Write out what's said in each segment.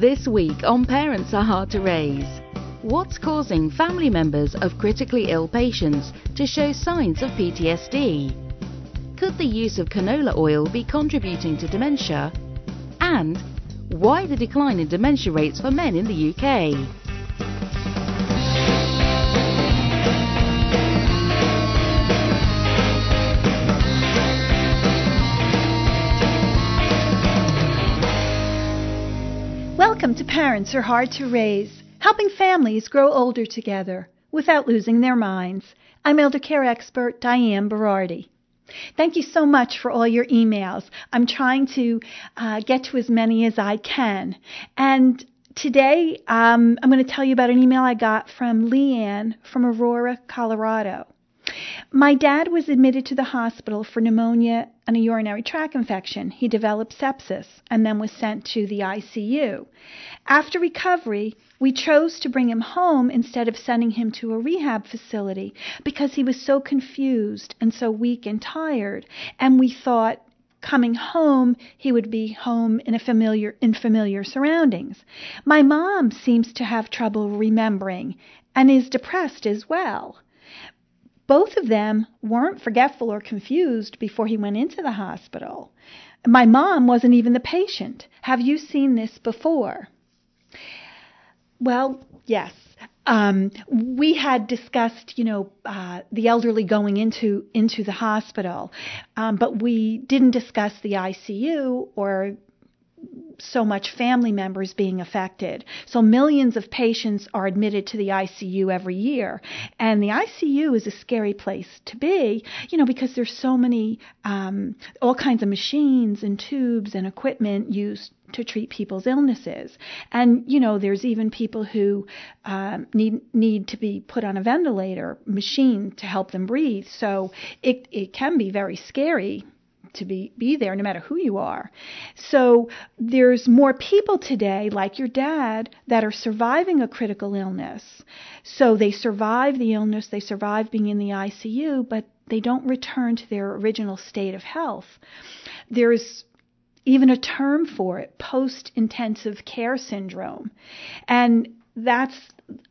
This week on Parents Are Hard to Raise. What's causing family members of critically ill patients to show signs of PTSD? Could the use of canola oil be contributing to dementia? And why the decline in dementia rates for men in the UK? To Parents Are Hard to Raise, helping families grow older together without losing their minds. I'm elder care expert Diane Berardi. Thank you so much for all your emails. I'm trying to uh, get to as many as I can. And today um, I'm going to tell you about an email I got from Leanne from Aurora, Colorado. My dad was admitted to the hospital for pneumonia and a urinary tract infection. He developed sepsis and then was sent to the ICU. After recovery, we chose to bring him home instead of sending him to a rehab facility because he was so confused and so weak and tired. And we thought coming home, he would be home in a familiar in familiar surroundings. My mom seems to have trouble remembering and is depressed as well. Both of them weren't forgetful or confused before he went into the hospital. My mom wasn't even the patient. Have you seen this before? Well, yes. Um, we had discussed, you know, uh, the elderly going into into the hospital, um, but we didn't discuss the ICU or so much family members being affected. So millions of patients are admitted to the ICU every year, and the ICU is a scary place to be, you know, because there's so many, um, all kinds of machines and tubes and equipment used to treat people's illnesses. And you know, there's even people who um, need need to be put on a ventilator machine to help them breathe. So it it can be very scary to be be there no matter who you are. So there's more people today like your dad that are surviving a critical illness. So they survive the illness, they survive being in the ICU, but they don't return to their original state of health. There's even a term for it, post intensive care syndrome. And that's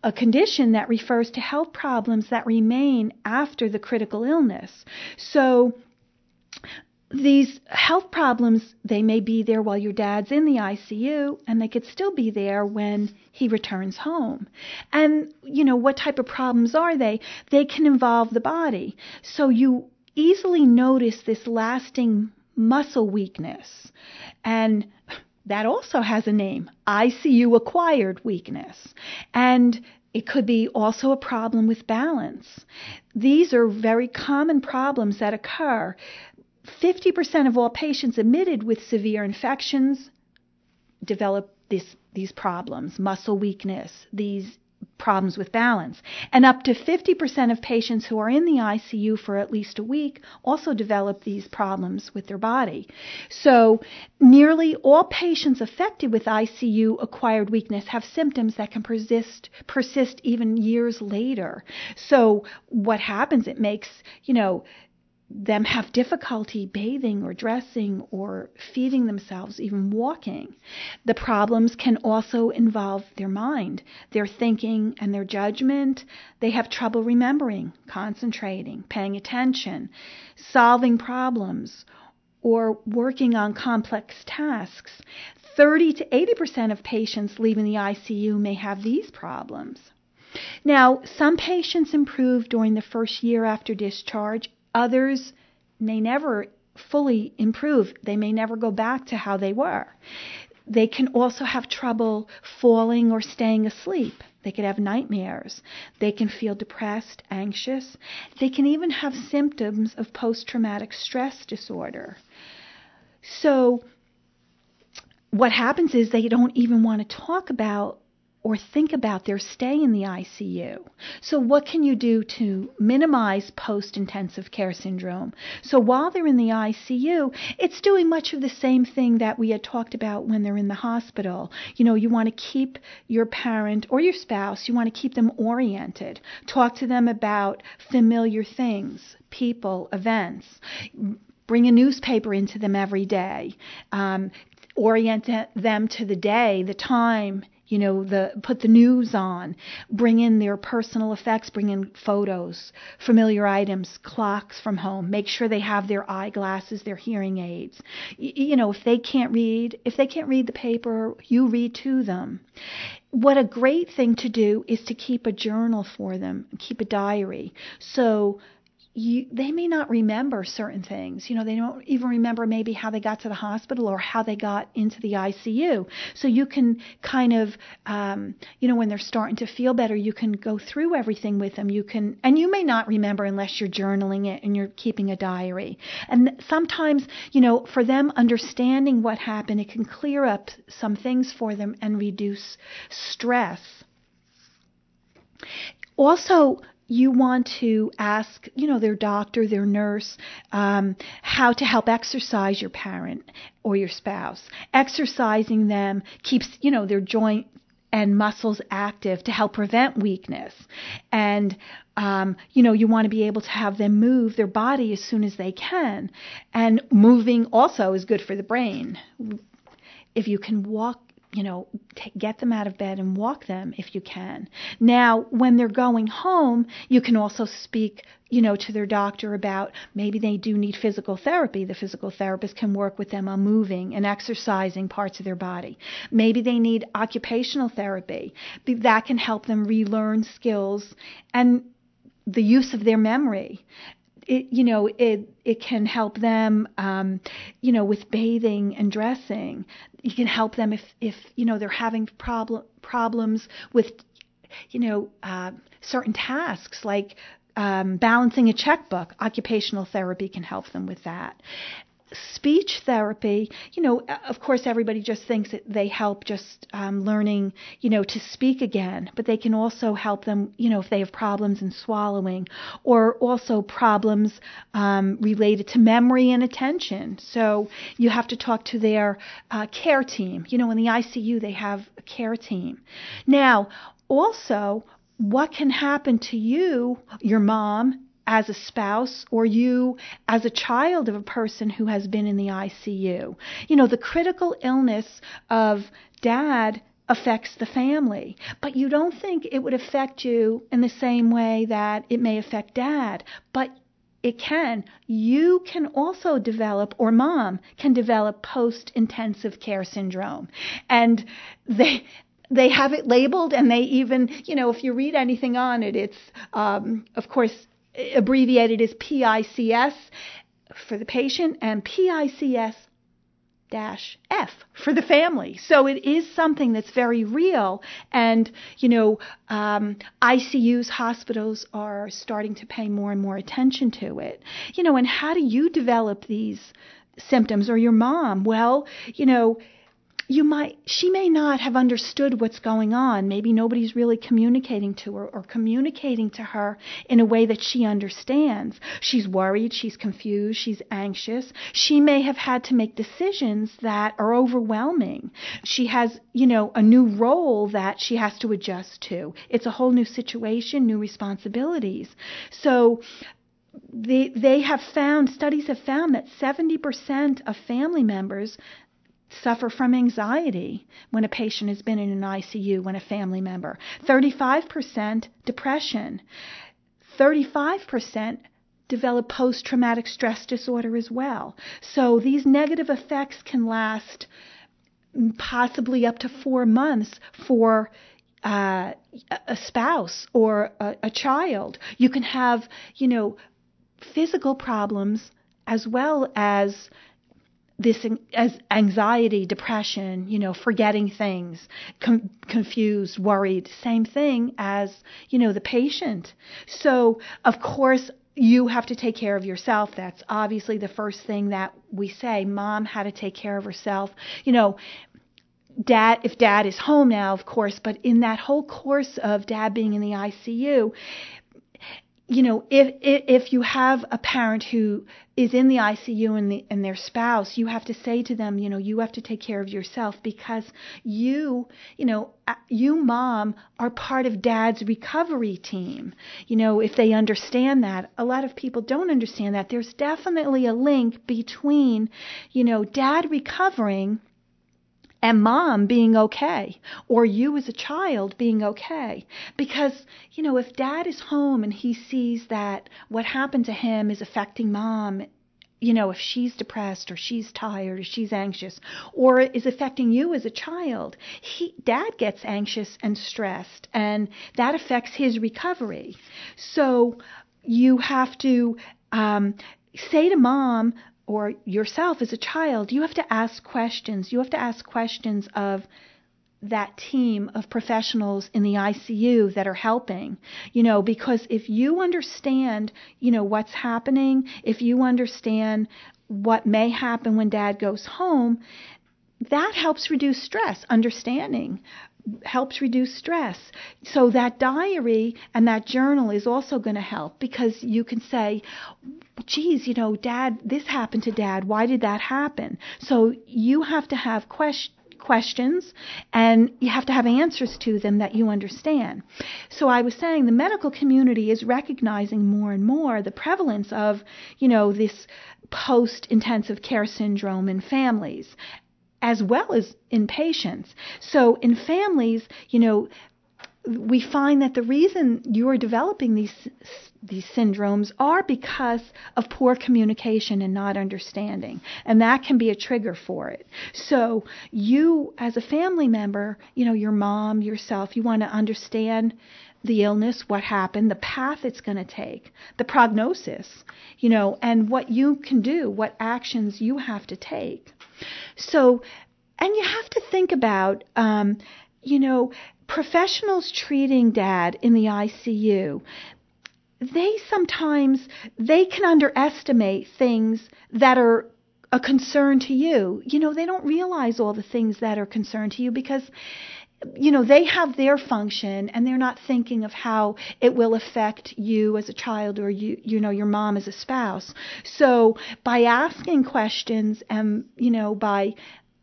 a condition that refers to health problems that remain after the critical illness. So these health problems, they may be there while your dad's in the ICU, and they could still be there when he returns home. And, you know, what type of problems are they? They can involve the body. So you easily notice this lasting muscle weakness. And that also has a name ICU acquired weakness. And it could be also a problem with balance. These are very common problems that occur 50% of all patients admitted with severe infections develop this, these problems muscle weakness, these problems with balance. And up to 50% of patients who are in the ICU for at least a week also develop these problems with their body. So, nearly all patients affected with ICU acquired weakness have symptoms that can persist persist even years later. So, what happens it makes, you know, them have difficulty bathing or dressing or feeding themselves, even walking. The problems can also involve their mind, their thinking, and their judgment. They have trouble remembering, concentrating, paying attention, solving problems, or working on complex tasks. 30 to 80% of patients leaving the ICU may have these problems. Now, some patients improve during the first year after discharge Others may never fully improve. They may never go back to how they were. They can also have trouble falling or staying asleep. They could have nightmares. They can feel depressed, anxious. They can even have symptoms of post traumatic stress disorder. So, what happens is they don't even want to talk about or think about their stay in the ICU. So, what can you do to minimize post intensive care syndrome? So, while they're in the ICU, it's doing much of the same thing that we had talked about when they're in the hospital. You know, you want to keep your parent or your spouse, you want to keep them oriented. Talk to them about familiar things, people, events. Bring a newspaper into them every day. Um, orient them to the day, the time, you know, the put the news on, bring in their personal effects, bring in photos, familiar items, clocks from home, make sure they have their eyeglasses, their hearing aids. Y- you know, if they can't read, if they can't read the paper, you read to them. What a great thing to do is to keep a journal for them, keep a diary. So you, they may not remember certain things. You know, they don't even remember maybe how they got to the hospital or how they got into the ICU. So you can kind of, um, you know, when they're starting to feel better, you can go through everything with them. You can, and you may not remember unless you're journaling it and you're keeping a diary. And sometimes, you know, for them understanding what happened, it can clear up some things for them and reduce stress. Also, you want to ask, you know, their doctor, their nurse, um, how to help exercise your parent or your spouse. Exercising them keeps, you know, their joint and muscles active to help prevent weakness. And, um, you know, you want to be able to have them move their body as soon as they can. And moving also is good for the brain. If you can walk you know, t- get them out of bed and walk them if you can. Now, when they're going home, you can also speak, you know, to their doctor about maybe they do need physical therapy. The physical therapist can work with them on moving and exercising parts of their body. Maybe they need occupational therapy. That can help them relearn skills and the use of their memory it, you know, it it can help them, um, you know, with bathing and dressing. You can help them if if you know they're having problem problems with, you know, uh, certain tasks like um, balancing a checkbook. Occupational therapy can help them with that speech therapy, you know, of course, everybody just thinks that they help just um, learning, you know, to speak again, but they can also help them, you know, if they have problems in swallowing or also problems um, related to memory and attention. So you have to talk to their uh, care team. You know, in the ICU, they have a care team. Now, also, what can happen to you, your mom, as a spouse or you as a child of a person who has been in the ICU. You know, the critical illness of dad affects the family, but you don't think it would affect you in the same way that it may affect dad, but it can. You can also develop, or mom can develop post intensive care syndrome. And they, they have it labeled and they even, you know, if you read anything on it, it's, um, of course, abbreviated as PICS for the patient and PICS dash F for the family. So it is something that's very real. And, you know, um, ICUs, hospitals are starting to pay more and more attention to it. You know, and how do you develop these symptoms or your mom? Well, you know, you might she may not have understood what's going on. Maybe nobody's really communicating to her or communicating to her in a way that she understands. She's worried she's confused she's anxious. She may have had to make decisions that are overwhelming. She has you know a new role that she has to adjust to. It's a whole new situation new responsibilities. So they, they have found, studies have found that 70% of family members suffer from anxiety when a patient has been in an ICU when a family member, 35% depression, 35% develop post traumatic stress disorder as well. So these negative effects can last possibly up to four months for uh, a spouse or a, a child. You can have, you know, physical problems as well as this as anxiety, depression, you know, forgetting things, com- confused, worried, same thing as, you know, the patient. So, of course, you have to take care of yourself. That's obviously the first thing that we say. Mom had to take care of herself. You know, dad, if dad is home now, of course, but in that whole course of dad being in the ICU, you know, if, if if you have a parent who is in the ICU and the and their spouse, you have to say to them, you know, you have to take care of yourself because you, you know, uh, you mom are part of dad's recovery team. You know, if they understand that, a lot of people don't understand that. There's definitely a link between, you know, dad recovering and mom being okay or you as a child being okay. Because you know if dad is home and he sees that what happened to him is affecting mom you know if she's depressed or she's tired or she's anxious or is affecting you as a child he dad gets anxious and stressed and that affects his recovery. So you have to um, say to mom or yourself as a child, you have to ask questions. You have to ask questions of that team of professionals in the ICU that are helping, you know, because if you understand, you know, what's happening, if you understand what may happen when dad goes home, that helps reduce stress, understanding helps reduce stress. So that diary and that journal is also going to help because you can say, geez, you know, dad, this happened to dad. Why did that happen? So you have to have questions questions and you have to have answers to them that you understand. So I was saying the medical community is recognizing more and more the prevalence of, you know, this post intensive care syndrome in families as well as in patients. So in families, you know, we find that the reason you are developing these these syndromes are because of poor communication and not understanding and that can be a trigger for it so you as a family member you know your mom yourself you want to understand the illness what happened the path it's going to take the prognosis you know and what you can do what actions you have to take so, and you have to think about, um, you know, professionals treating dad in the ICU. They sometimes they can underestimate things that are a concern to you. You know, they don't realize all the things that are concern to you because you know, they have their function and they're not thinking of how it will affect you as a child or you, you know, your mom as a spouse. So by asking questions and, you know, by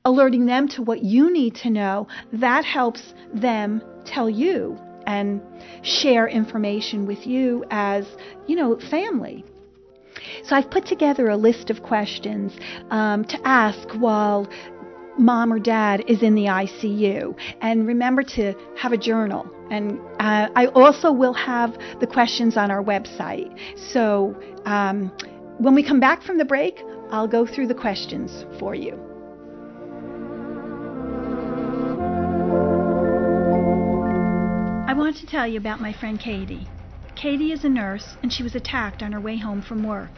alerting them to what you need to know, that helps them tell you and share information with you as, you know, family. So I've put together a list of questions um, to ask while mom or dad is in the ICU. And remember to have a journal. And uh, I also will have the questions on our website. So um, when we come back from the break, I'll go through the questions for you. I want to tell you about my friend Katie. Katie is a nurse, and she was attacked on her way home from work.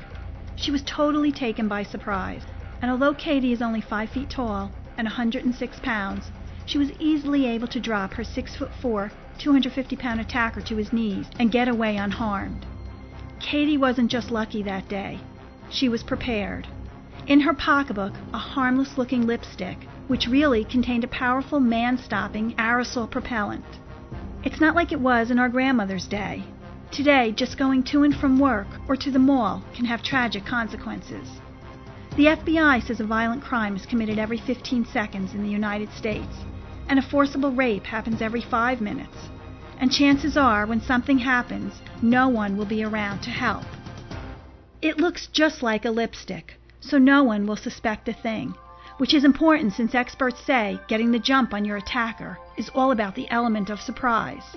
She was totally taken by surprise. And although Katie is only five feet tall, and 106 pounds, she was easily able to drop her 6 foot 4, 250 pound attacker to his knees and get away unharmed. Katie wasn't just lucky that day. She was prepared. In her pocketbook, a harmless looking lipstick, which really contained a powerful man stopping aerosol propellant. It's not like it was in our grandmother's day. Today, just going to and from work or to the mall can have tragic consequences. The FBI says a violent crime is committed every 15 seconds in the United States, and a forcible rape happens every five minutes. And chances are, when something happens, no one will be around to help. It looks just like a lipstick, so no one will suspect a thing, which is important since experts say getting the jump on your attacker is all about the element of surprise.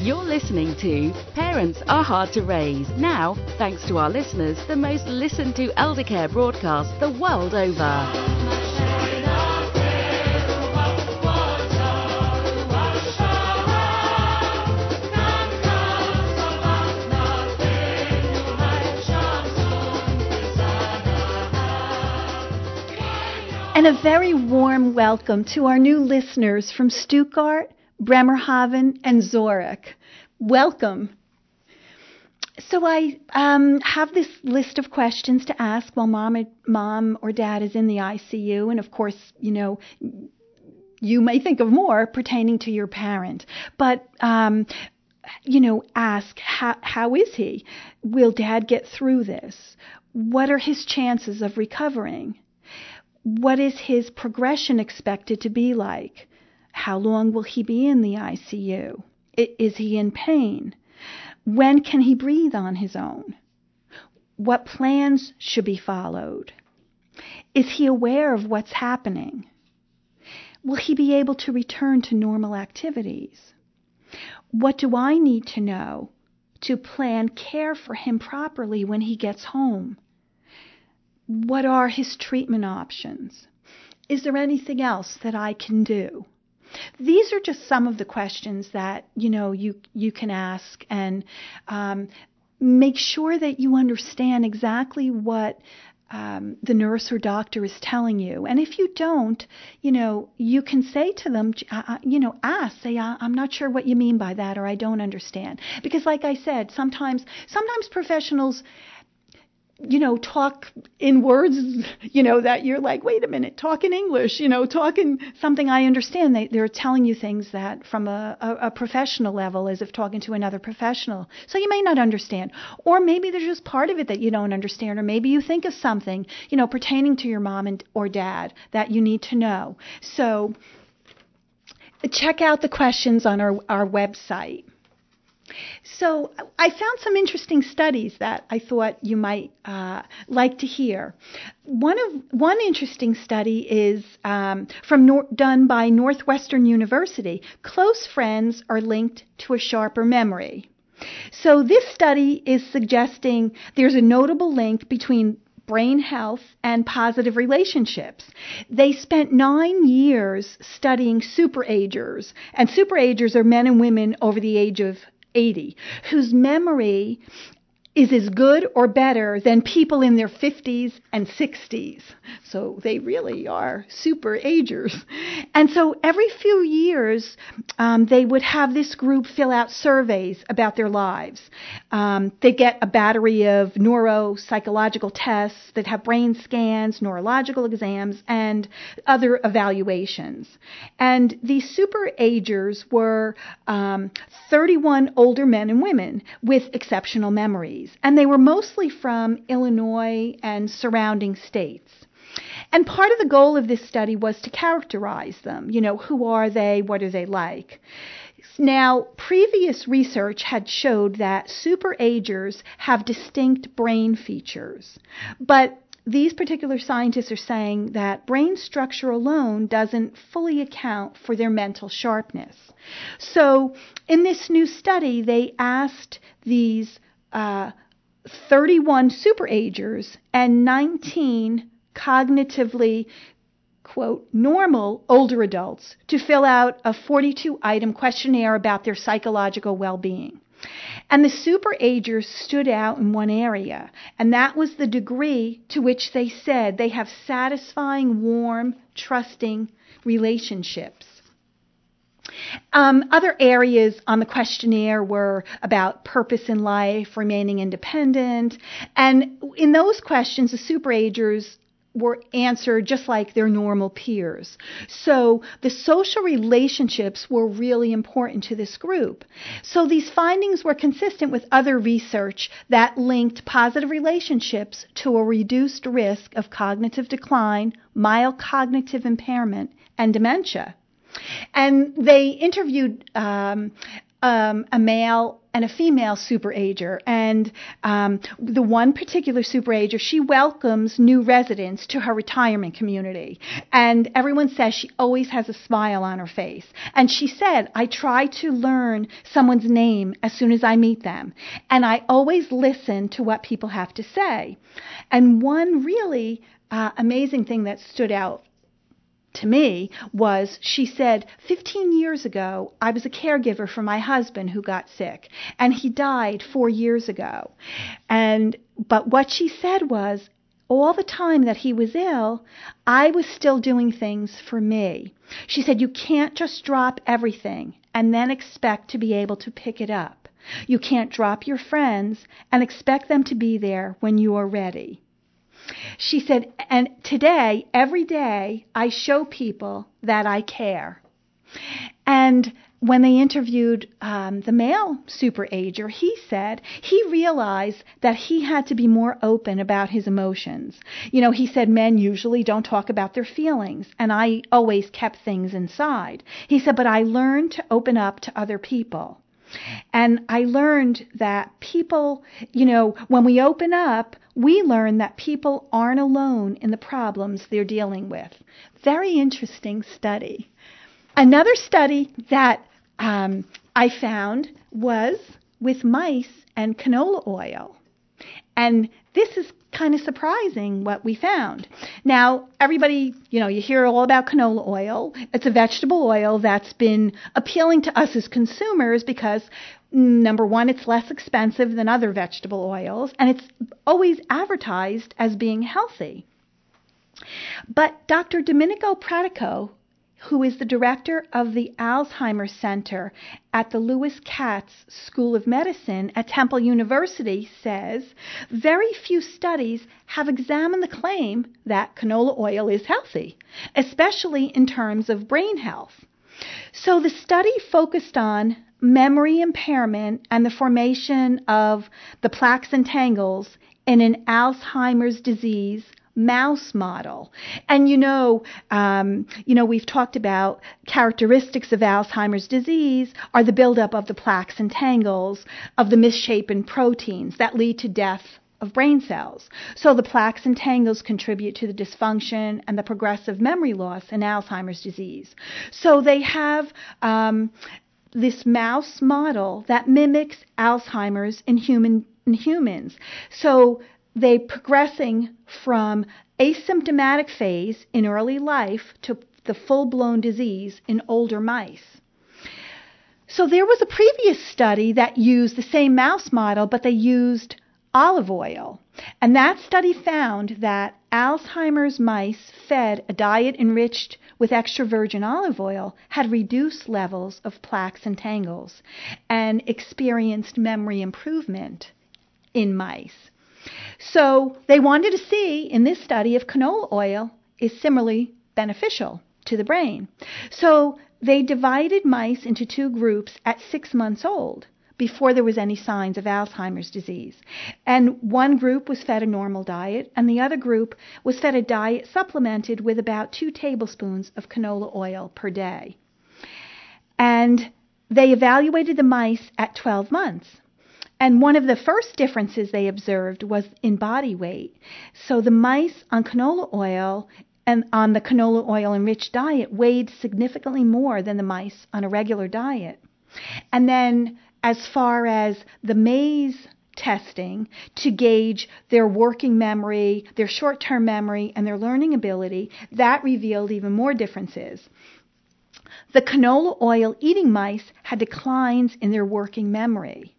You're listening to Parents Are Hard to Raise. Now, thanks to our listeners, the most listened to elder care broadcast the world over. And a very warm welcome to our new listeners from Stuttgart, Bremerhaven, and Zurich. Welcome. So I um, have this list of questions to ask while mom, mom or dad is in the ICU, and of course, you know, you may think of more pertaining to your parent, but um, you know, ask how how is he? Will dad get through this? What are his chances of recovering? What is his progression expected to be like? How long will he be in the ICU? Is he in pain? When can he breathe on his own? What plans should be followed? Is he aware of what's happening? Will he be able to return to normal activities? What do I need to know to plan care for him properly when he gets home? What are his treatment options? Is there anything else that I can do? These are just some of the questions that you know you you can ask and um, make sure that you understand exactly what um, the nurse or doctor is telling you. And if you don't, you know, you can say to them, uh, you know, ask, say, I'm not sure what you mean by that, or I don't understand. Because, like I said, sometimes sometimes professionals you know, talk in words, you know, that you're like, wait a minute, talk in English, you know, talk in something I understand. They, they're telling you things that from a, a, a professional level as if talking to another professional. So you may not understand. Or maybe there's just part of it that you don't understand. Or maybe you think of something, you know, pertaining to your mom and, or dad that you need to know. So check out the questions on our, our website. So I found some interesting studies that I thought you might uh, like to hear. One of one interesting study is um, from nor- done by Northwestern University. Close friends are linked to a sharper memory. So this study is suggesting there's a notable link between brain health and positive relationships. They spent nine years studying superagers, and superagers are men and women over the age of 80, whose memory is as good or better than people in their 50s and 60s. So they really are super agers. And so every few years, um, they would have this group fill out surveys about their lives. Um, they get a battery of neuropsychological tests that have brain scans, neurological exams, and other evaluations. And these super agers were um, 31 older men and women with exceptional memories and they were mostly from Illinois and surrounding states. And part of the goal of this study was to characterize them. You know, who are they? What are they like? Now, previous research had showed that superagers have distinct brain features, but these particular scientists are saying that brain structure alone doesn't fully account for their mental sharpness. So, in this new study, they asked these uh, 31 superagers and 19 cognitively quote normal older adults to fill out a 42 item questionnaire about their psychological well-being. And the superagers stood out in one area, and that was the degree to which they said they have satisfying, warm, trusting relationships. Um, other areas on the questionnaire were about purpose in life, remaining independent, and in those questions, the superagers were answered just like their normal peers. So the social relationships were really important to this group. So these findings were consistent with other research that linked positive relationships to a reduced risk of cognitive decline, mild cognitive impairment, and dementia. And they interviewed um, um, a male and a female superager. And um, the one particular superager, she welcomes new residents to her retirement community. And everyone says she always has a smile on her face. And she said, I try to learn someone's name as soon as I meet them. And I always listen to what people have to say. And one really uh, amazing thing that stood out to me was she said 15 years ago I was a caregiver for my husband who got sick and he died 4 years ago and but what she said was all the time that he was ill, I was still doing things for me. She said, You can't just drop everything and then expect to be able to pick it up. You can't drop your friends and expect them to be there when you are ready. She said, and today, every day, I show people that I care. And when they interviewed um, the male superager, he said he realized that he had to be more open about his emotions. You know, he said men usually don't talk about their feelings, and I always kept things inside. He said, but I learned to open up to other people. And I learned that people, you know, when we open up, we learn that people aren't alone in the problems they're dealing with. Very interesting study. Another study that um, I found was with mice and canola oil. And this is kind of surprising what we found. Now, everybody, you know, you hear all about canola oil. It's a vegetable oil that's been appealing to us as consumers because number one, it's less expensive than other vegetable oils, and it's always advertised as being healthy. But Dr. Domenico Pratico who is the director of the Alzheimer's Center at the Lewis Katz School of Medicine at Temple University, says very few studies have examined the claim that canola oil is healthy, especially in terms of brain health. So the study focused on memory impairment and the formation of the plaques and tangles in an Alzheimer's disease mouse model. And you know, um, you know, we've talked about characteristics of Alzheimer's disease are the buildup of the plaques and tangles of the misshapen proteins that lead to death of brain cells. So the plaques and tangles contribute to the dysfunction and the progressive memory loss in Alzheimer's disease. So they have um, this mouse model that mimics Alzheimer's in human in humans. So they progressing from asymptomatic phase in early life to the full blown disease in older mice. So there was a previous study that used the same mouse model, but they used olive oil. And that study found that Alzheimer's mice fed a diet enriched with extra virgin olive oil had reduced levels of plaques and tangles and experienced memory improvement in mice. So they wanted to see in this study if canola oil is similarly beneficial to the brain. So they divided mice into two groups at six months old before there was any signs of Alzheimer's disease. And one group was fed a normal diet, and the other group was fed a diet supplemented with about two tablespoons of canola oil per day. And they evaluated the mice at 12 months. And one of the first differences they observed was in body weight. So the mice on canola oil and on the canola oil enriched diet weighed significantly more than the mice on a regular diet. And then as far as the maze testing to gauge their working memory, their short term memory, and their learning ability, that revealed even more differences. The canola oil eating mice had declines in their working memory.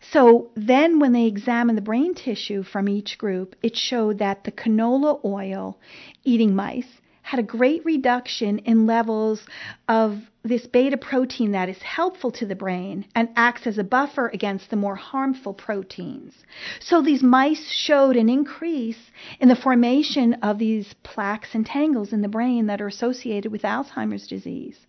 So then, when they examined the brain tissue from each group, it showed that the canola oil eating mice had a great reduction in levels of this beta protein that is helpful to the brain and acts as a buffer against the more harmful proteins. So these mice showed an increase in the formation of these plaques and tangles in the brain that are associated with Alzheimer's disease.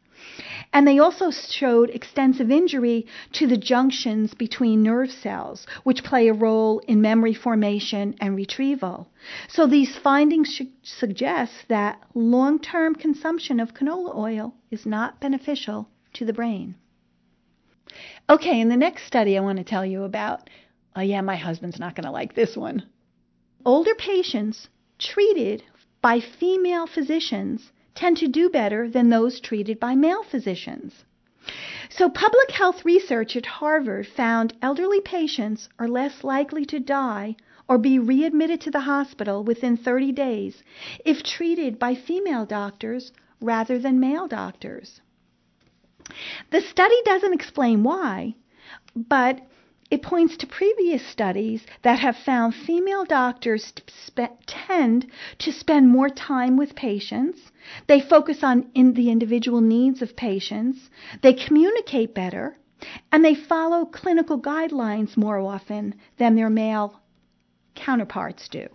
And they also showed extensive injury to the junctions between nerve cells, which play a role in memory formation and retrieval. So these findings suggest that long term consumption of canola oil is not beneficial to the brain. Okay, in the next study I want to tell you about, oh yeah, my husband's not going to like this one. Older patients treated by female physicians tend to do better than those treated by male physicians. So, public health research at Harvard found elderly patients are less likely to die or be readmitted to the hospital within 30 days if treated by female doctors rather than male doctors. The study doesn't explain why, but it points to previous studies that have found female doctors tend to spend more time with patients. They focus on in the individual needs of patients. They communicate better, and they follow clinical guidelines more often than their male counterparts do.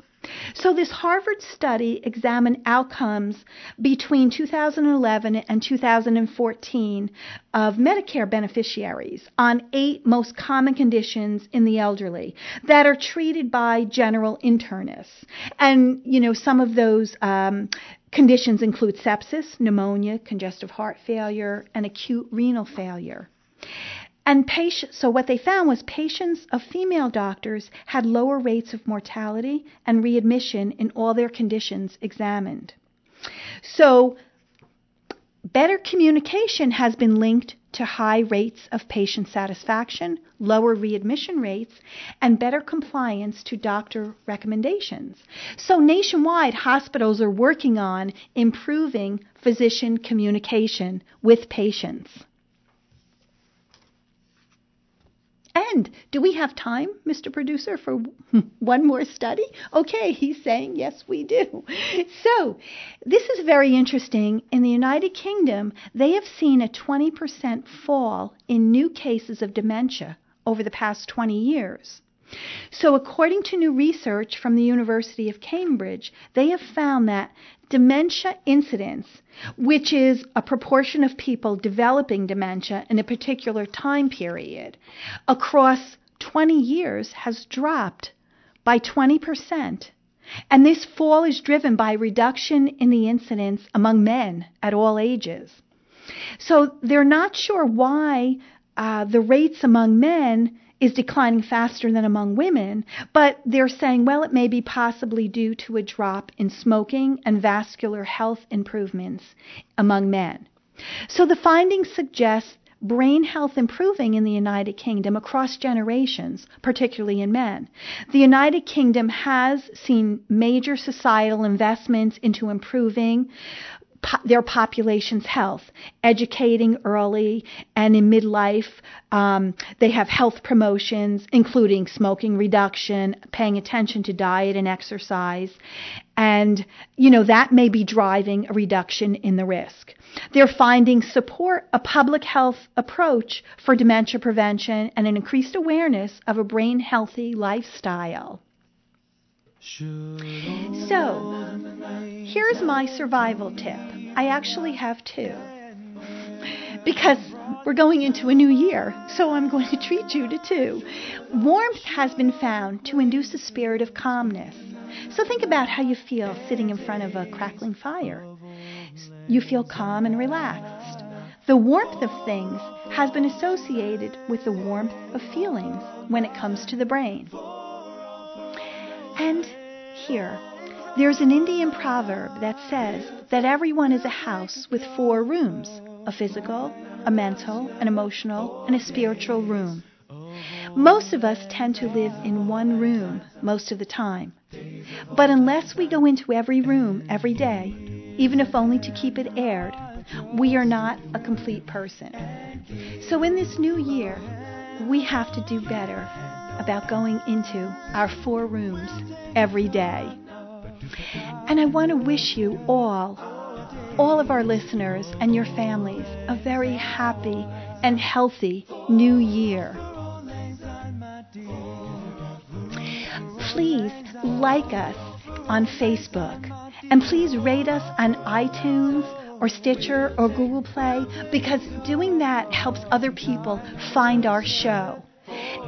So, this Harvard study examined outcomes between 2011 and 2014 of Medicare beneficiaries on eight most common conditions in the elderly that are treated by general internists. And, you know, some of those um, conditions include sepsis, pneumonia, congestive heart failure, and acute renal failure. And patient, so what they found was patients of female doctors had lower rates of mortality and readmission in all their conditions examined. So better communication has been linked to high rates of patient satisfaction, lower readmission rates, and better compliance to doctor recommendations. So nationwide, hospitals are working on improving physician communication with patients. And do we have time, Mr. Producer, for one more study? Okay, he's saying yes, we do. So, this is very interesting. In the United Kingdom, they have seen a 20% fall in new cases of dementia over the past 20 years. So, according to new research from the University of Cambridge, they have found that dementia incidence, which is a proportion of people developing dementia in a particular time period, across 20 years has dropped by 20%. And this fall is driven by reduction in the incidence among men at all ages. So they're not sure why uh, the rates among men is declining faster than among women, but they're saying, well, it may be possibly due to a drop in smoking and vascular health improvements among men. So the findings suggest brain health improving in the United Kingdom across generations, particularly in men. The United Kingdom has seen major societal investments into improving po- their population's health, educating early and in midlife. Um, they have health promotions, including smoking reduction, paying attention to diet and exercise. And, you know, that may be driving a reduction in the risk. They're finding support a public health approach for dementia prevention and an increased awareness of a brain healthy lifestyle. So, here's my survival tip. I actually have two. Because we're going into a new year, so I'm going to treat you to two. Warmth has been found to induce a spirit of calmness. So think about how you feel sitting in front of a crackling fire. You feel calm and relaxed. The warmth of things has been associated with the warmth of feelings when it comes to the brain. And here, there's an Indian proverb that says that everyone is a house with four rooms a physical, a mental, an emotional, and a spiritual room. Most of us tend to live in one room most of the time. But unless we go into every room every day, even if only to keep it aired, we are not a complete person. So in this new year, we have to do better about going into our four rooms every day. And I want to wish you all, all of our listeners and your families, a very happy and healthy new year. Please like us on Facebook and please rate us on iTunes or Stitcher or Google Play because doing that helps other people find our show.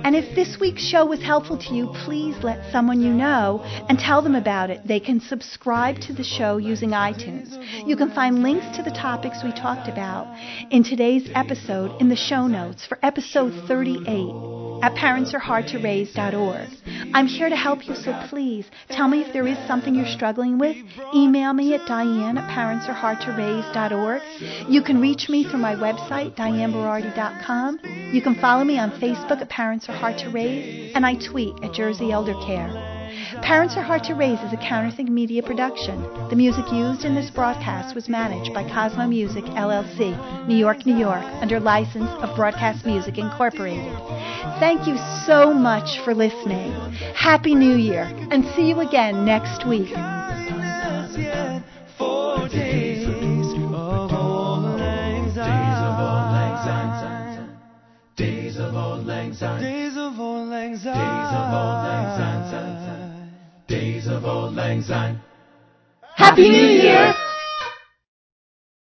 And if this week's show was helpful to you, please let someone you know and tell them about it. They can subscribe to the show using iTunes. You can find links to the topics we talked about in today's episode in the show notes for episode 38 at parentsareHardToRaise.org. I'm here to help you, so please tell me if there is something you're struggling with. Email me at diane at parentsareHardToRaise.org. You can reach me through my website, dianeberardi.com. You can follow me on Facebook at Parents Are Hard to Raise, and I tweet at Jersey Elder Care. Parents Are Hard to Raise is a Counterthink Media production. The music used in this broadcast was managed by Cosmo Music, LLC, New York, New York, under license of Broadcast Music Incorporated. Thank you so much for listening. Happy New Year, and see you again next week. Days of auld lang syne. Days of auld lang syne. Auld lang syne. Happy New Year!